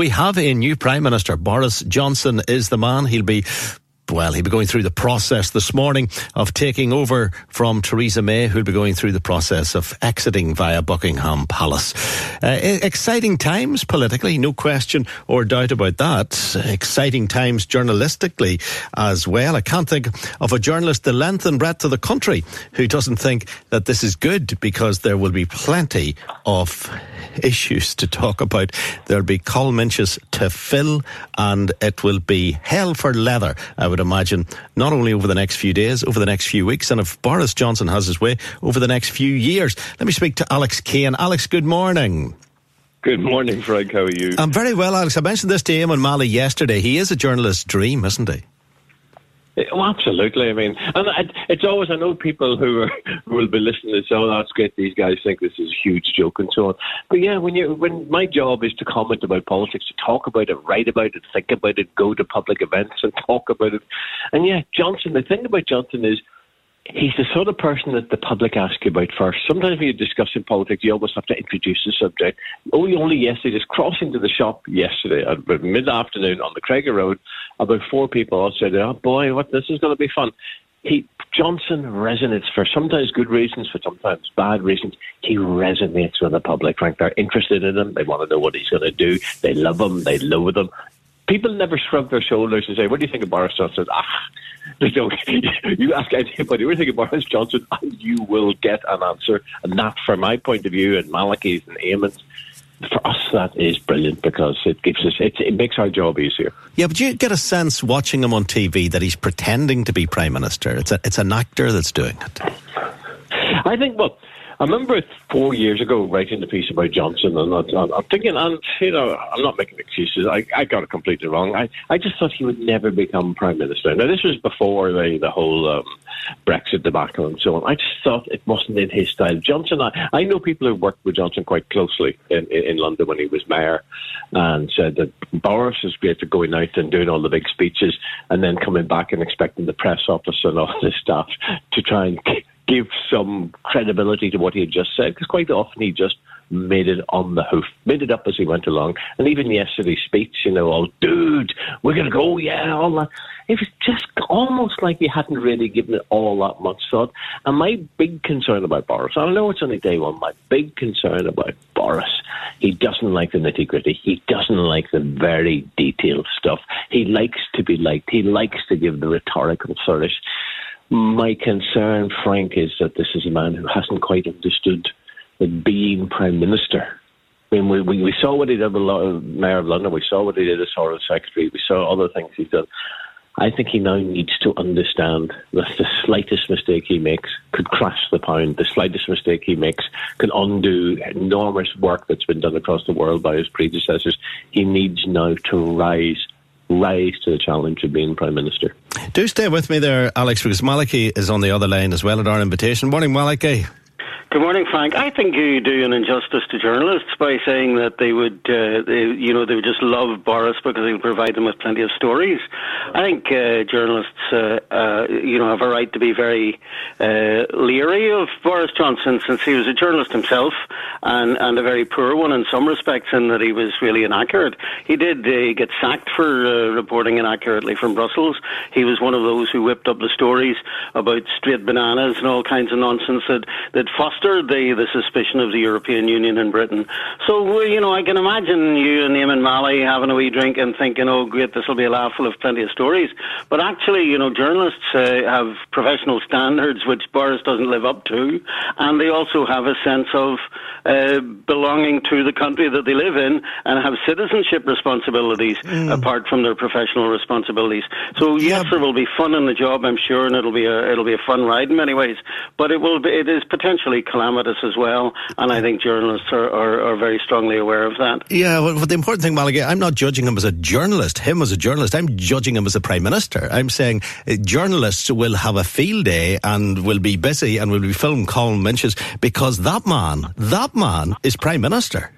We have a new Prime Minister. Boris Johnson is the man. He'll be well, he'll be going through the process this morning of taking over from Theresa May, who'll be going through the process of exiting via Buckingham Palace. Uh, exciting times politically, no question or doubt about that. Exciting times journalistically as well. I can't think of a journalist the length and breadth of the country who doesn't think that this is good because there will be plenty of issues to talk about. There'll be column inches to fill and it will be hell for leather, I would imagine, not only over the next few days, over the next few weeks, and if Boris Johnson has his way, over the next few years. Let me speak to Alex Kane. Alex, good morning. Good morning, Frank. How are you? I'm very well, Alex. I mentioned this to Eamonn Mallie yesterday. He is a journalist's dream, isn't he? Oh, absolutely. I mean, and it's always I know people who are who will be listening to say, "Oh, that's great. These guys think this is a huge joke and so on." But yeah, when you when my job is to comment about politics, to talk about it, write about it, think about it, go to public events and talk about it, and yeah, Johnson. The thing about Johnson is he's the sort of person that the public ask you about first. Sometimes when you're discussing politics, you almost have to introduce the subject. Oh, only, only yesterday, just crossing to the shop yesterday uh, at mid afternoon on the Craigie Road, about four people all said, "Oh boy, what this is going to be fun." He Johnson resonates for sometimes good reasons, for sometimes bad reasons. He resonates with the public. Frank, they're interested in him. They want to know what he's going to do. They love him. They loathe him. People never shrug their shoulders and say, "What do you think of Boris Johnson?" Ah, you, know, you ask anybody, what do you think of Boris Johnson? And you will get an answer. And that, from my point of view, and Malachy's and Eamon's, for us that is brilliant because it gives us it, it, makes our job easier. Yeah, but you get a sense watching him on TV that he's pretending to be prime minister. It's a it's an actor that's doing it. I think well, I remember four years ago writing the piece about Johnson, and I'm, I'm thinking, and you know, I'm not making excuses. I, I got it completely wrong. I, I just thought he would never become prime minister. Now, this was before the the whole um, Brexit debacle and so on. I just thought it wasn't in his style. Johnson, I, I know people who worked with Johnson quite closely in, in, in London when he was mayor, and said that Boris is great for going out and doing all the big speeches, and then coming back and expecting the press office and all the staff to try and give some credibility to what he had just said, because quite often he just made it on the hoof, made it up as he went along. And even yesterday's speech, you know, oh, dude, we're going to go, yeah, all that. It was just almost like he hadn't really given it all that much thought. And my big concern about Boris, I know it's only day one, my big concern about Boris, he doesn't like the nitty gritty. He doesn't like the very detailed stuff. He likes to be liked. He likes to give the rhetorical flourish. My concern, Frank, is that this is a man who hasn't quite understood that being Prime Minister. I mean, we, we, we saw what he did with Mayor of London, we saw what he did as Foreign Secretary, we saw other things he's done. I think he now needs to understand that the slightest mistake he makes could crash the pound. The slightest mistake he makes can undo enormous work that's been done across the world by his predecessors. He needs now to rise rise to the challenge of being Prime Minister. Do stay with me there, Alex, because Malachy is on the other line as well at our invitation. Morning, Malachy. Good morning, Frank. I think you do an injustice to journalists by saying that they would, uh, they, you know, they would just love Boris because he would provide them with plenty of stories. I think uh, journalists, uh, uh, you know, have a right to be very uh, leery of Boris Johnson since he was a journalist himself and, and a very poor one in some respects, in that he was really inaccurate. He did uh, get sacked for reporting inaccurately from Brussels. He was one of those who whipped up the stories about straight bananas and all kinds of nonsense that that fostered fostered the, the suspicion of the European Union in Britain. So, you know, I can imagine you and Eamonn Mallie having a wee drink and thinking, oh, great, this will be a laugh full of plenty of stories. But actually, you know, journalists uh, have professional standards which Boris doesn't live up to, and they also have a sense of uh, belonging to the country that they live in and have citizenship responsibilities mm. apart from their professional responsibilities. So, yes, there will be fun in the job, I'm sure, and it'll be a, it'll be a fun ride in many ways, but it will be, it is potentially calamitous as well, and I think journalists are, are, are very strongly aware of that. Yeah, well, the important thing, Malachy, I'm not judging him as a journalist, him as a journalist. I'm judging him as a prime minister. I'm saying uh, journalists will have a field day and will be busy and will be filming column inches because that man, that man is prime minister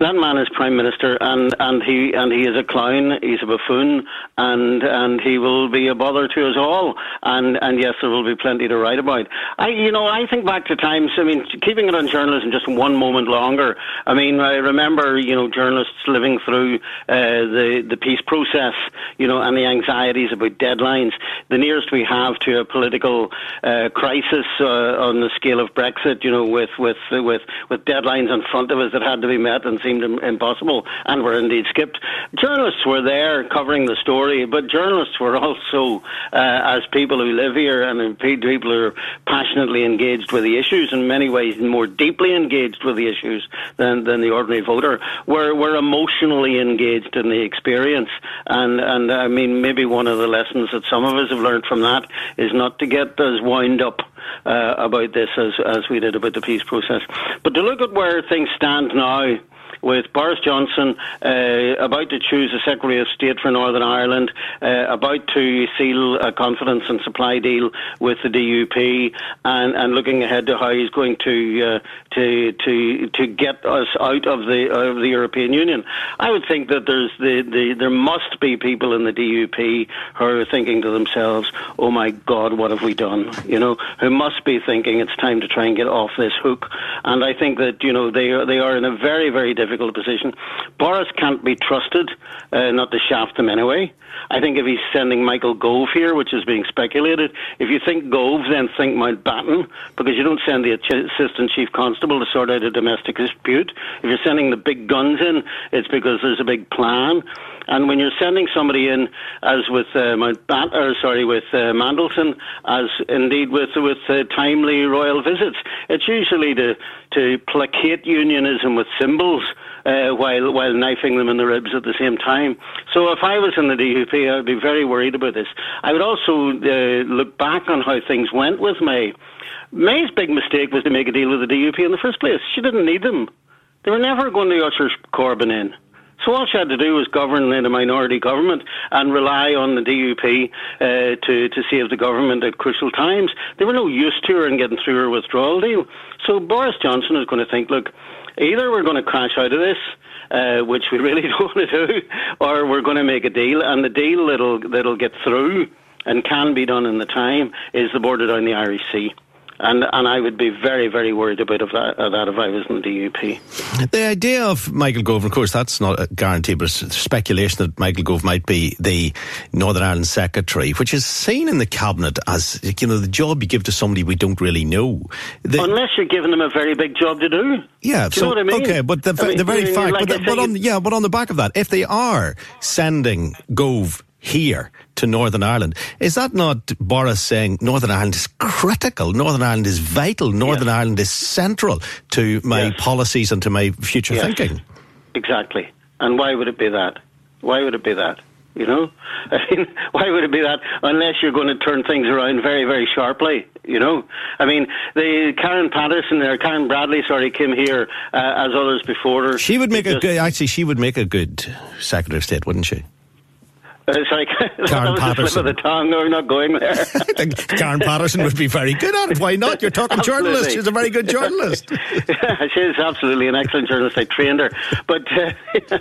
that man is prime minister, and, and he and he is a clown. He's a buffoon, and and he will be a bother to us all. And and yes, there will be plenty to write about. I you know I think back to times. I mean, keeping it on journalism just one moment longer. I mean, I remember you know journalists living through uh, the the peace process, you know, and the anxieties about deadlines. The nearest we have to a political uh, crisis uh, on the scale of Brexit, you know, with with with with deadlines in front of us that had to be met and seemed impossible and were indeed skipped. Journalists were there covering the story, but journalists were also, uh, as people who live here and people who are passionately engaged with the issues, in many ways more deeply engaged with the issues than, than the ordinary voter, were, were emotionally engaged in the experience. And, and I mean, maybe one of the lessons that some of us have learned from that is not to get as wound up uh, about this as, as we did about the peace process. But to look at where things stand now, with Boris Johnson uh, about to choose a Secretary of State for Northern Ireland, uh, about to seal a confidence and supply deal with the DUP, and, and looking ahead to how he's going to uh, to to to get us out of the of the European Union. I would think that there's the, the there must be people in the DUP who are thinking to themselves, "Oh my God, what have we done?" You know, who must be thinking it's time to try and get off this hook. And I think that you know they are they are in a very very difficult difficult position. Boris can't be trusted uh, not to shaft them anyway. I think if he's sending Michael Gove here, which is being speculated, if you think Gove, then think Mountbatten, because you don't send the assistant chief constable to sort out a domestic dispute. If you're sending the big guns in, it's because there's a big plan. And when you're sending somebody in, as with uh, Mountbatten, or sorry, with uh, Mandelson, as indeed with with uh, timely royal visits, it's usually to to placate unionism with symbols uh, while while knifing them in the ribs at the same time. So if I was in the DUP, I'd be very worried about this. I would also uh, look back on how things went with May. May's big mistake was to make a deal with the DUP in the first place. She didn't need them. They were never going to usher Corbyn in. So all she had to do was govern in a minority government and rely on the DUP uh, to to save the government at crucial times. They were no use to her in getting through her withdrawal deal. So Boris Johnson is going to think, look, either we're going to crash out of this, uh, which we really don't want to do, or we're going to make a deal, and the deal that'll that'll get through and can be done in the time is the border down the Irish Sea and and I would be very very worried about of that, of that if I was in the DUP. The idea of Michael Gove, of course, that's not a guarantee, but it's speculation that Michael Gove might be the Northern Ireland secretary, which is seen in the cabinet as you know the job you give to somebody we don't really know. The, Unless you're giving them a very big job to do. Yeah, do so, you know what I mean? Okay, but the, I mean, the very fact, like but, but on, yeah, but on the back of that, if they are sending Gove here to Northern Ireland. Is that not Boris saying Northern Ireland is critical, Northern Ireland is vital, Northern yes. Ireland is central to my yes. policies and to my future yes. thinking? Exactly. And why would it be that? Why would it be that? You know, I mean, why would it be that unless you're going to turn things around very, very sharply? You know, I mean, the Karen Patterson or Karen Bradley, sorry, came here uh, as others before her. She would make a good. Actually, she would make a good Secretary of State, wouldn't she? Uh, like Karen Patterson. the tongue. We're not going there. I think Karen Patterson would be very good at it. Why not? You're talking journalist. She's a very good journalist. she is absolutely an excellent journalist. I trained her, but uh,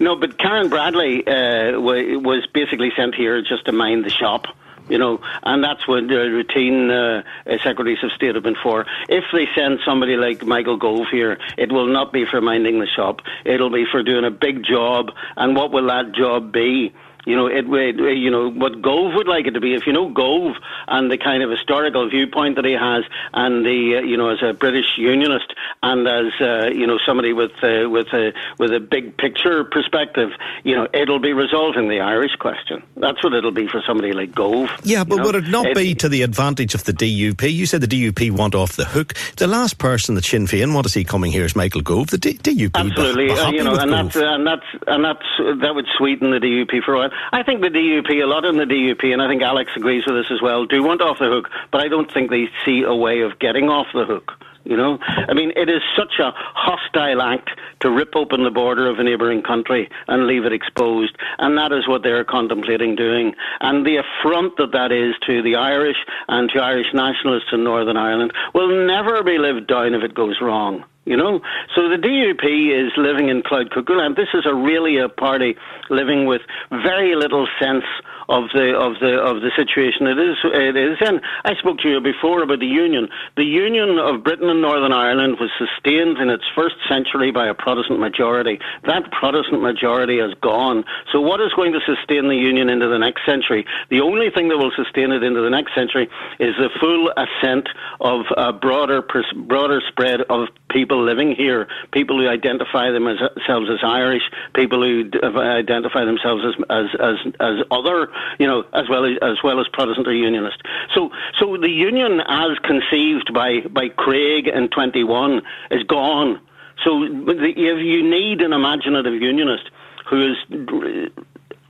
no. But Karen Bradley uh, was basically sent here just to mind the shop you know, and that's what the routine uh, secretaries of state have been for. If they send somebody like Michael Gove here, it will not be for minding the shop. It'll be for doing a big job. And what will that job be? You know, it, it, you know what Gove would like it to be. If you know Gove and the kind of historical viewpoint that he has, and the uh, you know as a British Unionist and as uh, you know somebody with uh, with a with a big picture perspective, you know, it'll be resolving the Irish question. That's what it'll be for somebody like Gove. Yeah, but know? would it not it, be to the advantage of the DUP? You said the DUP want off the hook. The last person that Sinn Féin want to see coming here is Michael Gove. The D- DUP, absolutely, uh, you know, and that's, and that's and that's that would sweeten the DUP for while. I think the DUP, a lot in the DUP, and I think Alex agrees with this as well, do want off the hook, but I don't think they see a way of getting off the hook. You know, I mean, it is such a hostile act to rip open the border of a neighbouring country and leave it exposed, and that is what they're contemplating doing. And the affront that that is to the Irish and to Irish nationalists in Northern Ireland will never be lived down if it goes wrong. You know, so the DUP is living in cloud cuckoo land. This is a really a party living with very little sense of the of the of the situation it is it is in. I spoke to you before about the union. The union of Britain and Northern Ireland was sustained in its first century by a Protestant majority. That Protestant majority has gone. So what is going to sustain the union into the next century? The only thing that will sustain it into the next century is the full assent of a broader broader spread of people living here, people who identify themselves as Irish, people who uh, identify themselves as as as, as other you know, as well as as well as Protestant or Unionist. So so the union as conceived by by Craig in twenty one is gone. So if you need an imaginative unionist who is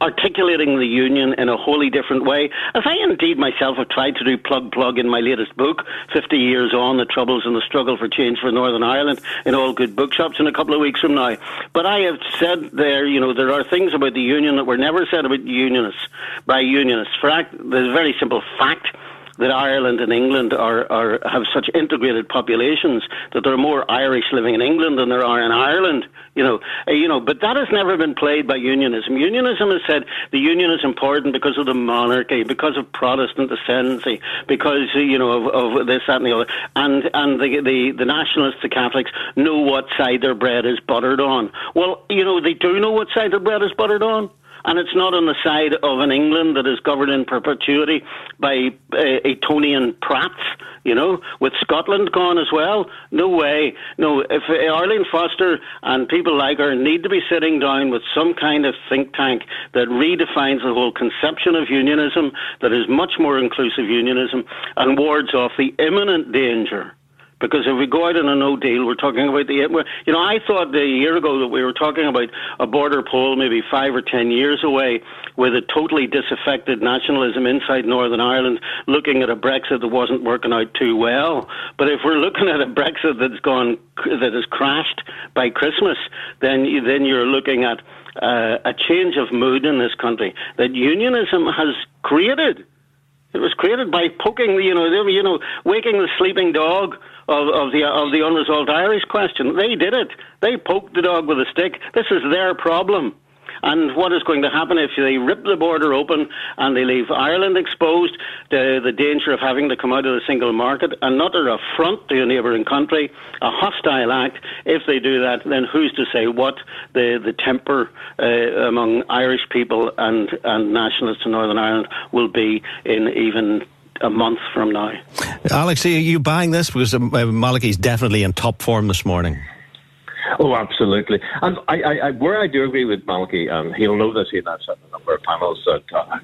articulating the union in a wholly different way, as I indeed myself have tried to do plug plug in my latest book, 50 Years On, The Troubles and the Struggle for Change for Northern Ireland, in all good bookshops in a couple of weeks from now. But I have said there, you know, there are things about the union that were never said about unionists, by unionists. Fact, there's a very simple fact that Ireland and England are, are have such integrated populations that there are more Irish living in England than there are in Ireland. You know, uh, you know, but that has never been played by unionism. Unionism has said the union is important because of the monarchy, because of Protestant ascendancy, because you know of, of this, that, and the other, and and the, the the nationalists, the Catholics, know what side their bread is buttered on. Well, you know, they do know what side their bread is buttered on and it's not on the side of an England that is governed in perpetuity by uh, Etonian prats, you know, with Scotland gone as well. No way. No, if uh, Arlene Foster and people like her need to be sitting down with some kind of think tank that redefines the whole conception of unionism, that is much more inclusive unionism, and wards off the imminent danger because if we go out on a no deal, we're talking about the. You know, I thought a year ago that we were talking about a border poll maybe five or ten years away with a totally disaffected nationalism inside Northern Ireland, looking at a Brexit that wasn't working out too well. But if we're looking at a Brexit that's gone, that has crashed by Christmas, then then you're looking at uh, a change of mood in this country that unionism has created. It was created by poking, the you know, they, you know, waking the sleeping dog of, of the of the unresolved Irish question. They did it. They poked the dog with a stick. This is their problem. And what is going to happen if they rip the border open and they leave Ireland exposed to the danger of having to come out of the single market, another affront to a neighbouring country, a hostile act? If they do that, then who's to say what the, the temper uh, among Irish people and, and nationalists in Northern Ireland will be in even a month from now. Alex, are you buying this? Because um, uh, Malachy's definitely in top form this morning. Oh, absolutely. And I, I, I, where I do agree with Malachy, um, he'll know this, he'll a number of panels that uh,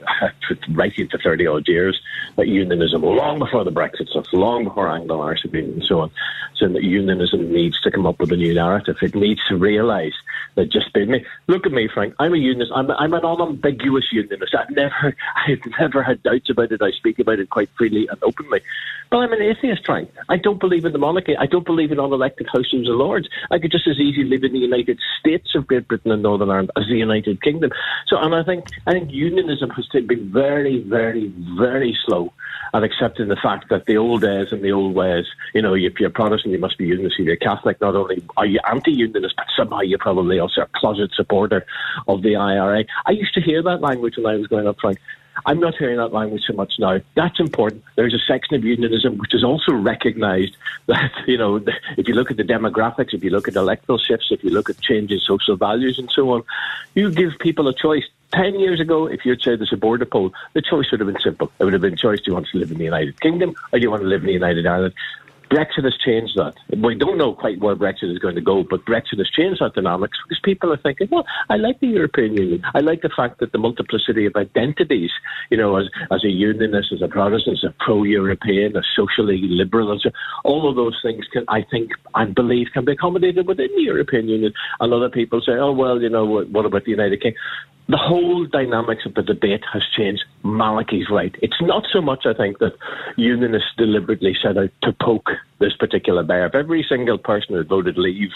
right into 30 odd years, that unionism, long before the Brexit stuff, long before Anglo-Irish Agreement and so on, so that unionism needs to come up with a new narrative. It needs to realise that just bid me. Look at me, Frank. I'm a unionist. I'm, I'm an unambiguous unionist. I've never, I've never had doubts about it. I speak about it quite freely and openly. But I'm an atheist, Frank. I don't believe in the monarchy. I don't believe in unelected houses of lords. I could just as easily live in the United States of Great Britain and Northern Ireland as the United Kingdom. So, and I think, I think unionism has to be very, very, very slow at accepting the fact that the old days and the old ways, you know, if you're Protestant, you must be unionist. If you're Catholic, not only are you anti-unionist, but somehow you're probably also a closet supporter of the IRA. I used to hear that language when I was growing up, Frank. I'm not hearing that language so much now. That's important. There's a section of unionism which is also recognised that, you know, if you look at the demographics, if you look at electoral shifts, if you look at changes social values and so on, you give people a choice. Ten years ago, if you'd said there's a border poll, the choice would have been simple. It would have been choice: do you want to live in the United Kingdom or do you want to live in the United Ireland? Brexit has changed that. We don't know quite where Brexit is going to go, but Brexit has changed that dynamics because people are thinking, well, I like the European Union. I like the fact that the multiplicity of identities, you know, as, as a unionist, as a Protestant, as a pro-European, as socially liberal, a, all of those things can, I think, and believe, can be accommodated within the European Union. And other people say, oh, well, you know, what about the United Kingdom? The whole dynamics of the debate has changed. Malachy's right. It's not so much, I think, that unionists deliberately set out to poke this particular bear. If every single person who voted leave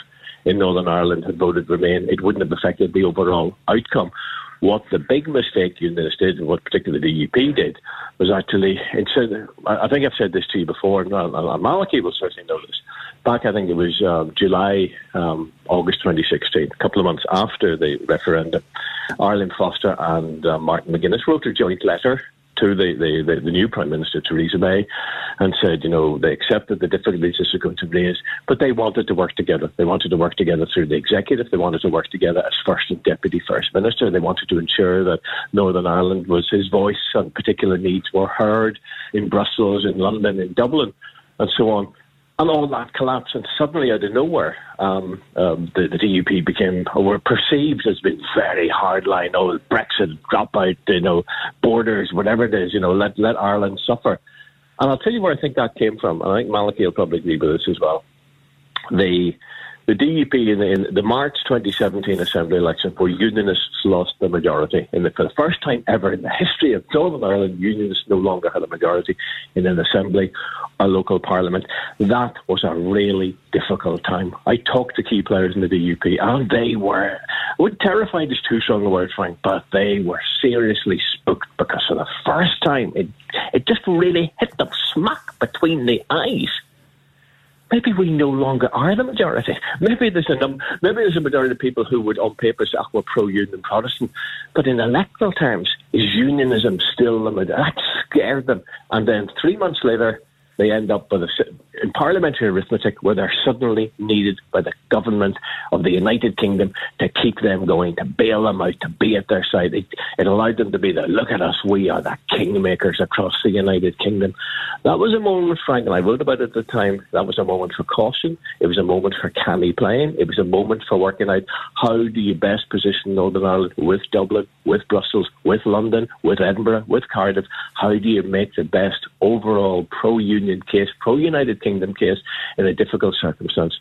in Northern Ireland had voted remain, it wouldn't have affected the overall outcome. What the big mistake unionists did, and what particularly the DUP did, was actually, instead, I think I've said this to you before, and Malachy will certainly know this, back, I think it was um, July, um, August 2016, a couple of months after the referendum, Arlene Foster and uh, Martin McGuinness wrote a joint letter to the, the, the, new Prime Minister, Theresa May, and said, you know, they accepted the difficulties this was going to raise, but they wanted to work together. They wanted to work together through the executive. They wanted to work together as First and Deputy First Minister. They wanted to ensure that Northern Ireland was his voice and particular needs were heard in Brussels, in London, in Dublin, and so on and all that collapsed, and suddenly out of nowhere, um, um, the, the, DUP became, or were perceived as being very hardline. Oh, Brexit, drop out, you know, borders, whatever it is, you know, let let Ireland suffer. And I'll tell you where I think that came from. And I think Malachy will probably agree with this as well. The the DUP in the, in the, March 2017 Assembly election, where Unionists lost the majority, in the, for the first time ever in the history of Northern Ireland, Unionists no longer had a majority in an Assembly or local Parliament. That was a really difficult time. I talked to key players in the DUP, and they were, would terrified is too strong a word, Frank, but they were seriously spooked because for the first time, it, it just really hit them smack between the eyes maybe we no longer are the majority. Maybe there's a num- maybe there's a majority of people who would, on paper, say, oh, we're pro-union Protestant, but in electoral terms, is unionism still the majority? That scared them. And then three months later, they end up with a, in parliamentary arithmetic where they're suddenly needed by the government of the United Kingdom to keep them going, to bail them out, to be at their side. It, it allowed them to be the look at us, we are the kingmakers across the United Kingdom. That was a moment, Frank, and I wrote about it at the time. That was a moment for caution. It was a moment for canny playing. It was a moment for working out how do you best position Northern Ireland with Dublin, with Brussels, with London, with Edinburgh, with Cardiff. How do you make the best overall pro-union case, pro-United Kingdom case in a difficult circumstance?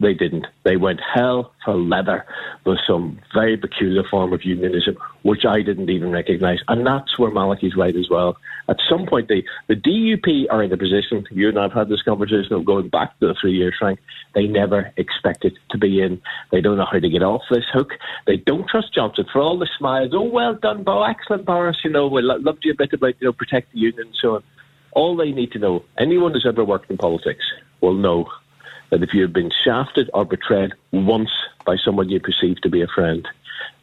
They didn't. They went hell for leather with some very peculiar form of unionism, which I didn't even recognise. And that's where Malachy's right as well. At some point, the, the DUP are in a position, you and I have had this conversation of going back to the three years, Frank, they never expected to be in. They don't know how to get off this hook. They don't trust Johnson for all the smiles. Oh, well done, Bo. Excellent, Boris. You know, we loved you a bit about, you know, protect the union and so on. All they need to know, anyone who's ever worked in politics will know that if you've been shafted or betrayed once by someone you perceive to be a friend,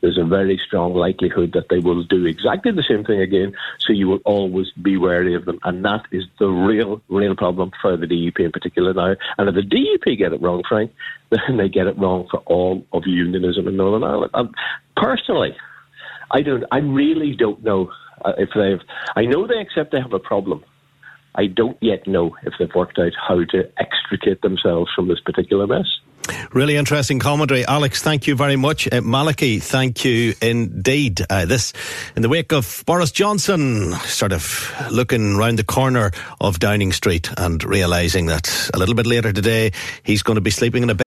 there's a very strong likelihood that they will do exactly the same thing again. So you will always be wary of them. And that is the real, real problem for the DUP in particular now. And if the DUP get it wrong, Frank, then they get it wrong for all of unionism in Northern Ireland. And personally, I don't, I really don't know uh, if they've, I know they accept they have a problem. I don't yet know if they've worked out how to extricate themselves from this particular mess. Really interesting commentary. Alex, thank you very much. Uh, Malachy, thank you indeed. Uh, this in the wake of Boris Johnson sort of looking round the corner of Downing Street and realising that a little bit later today he's going to be sleeping in a bed.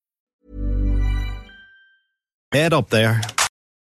Head up there.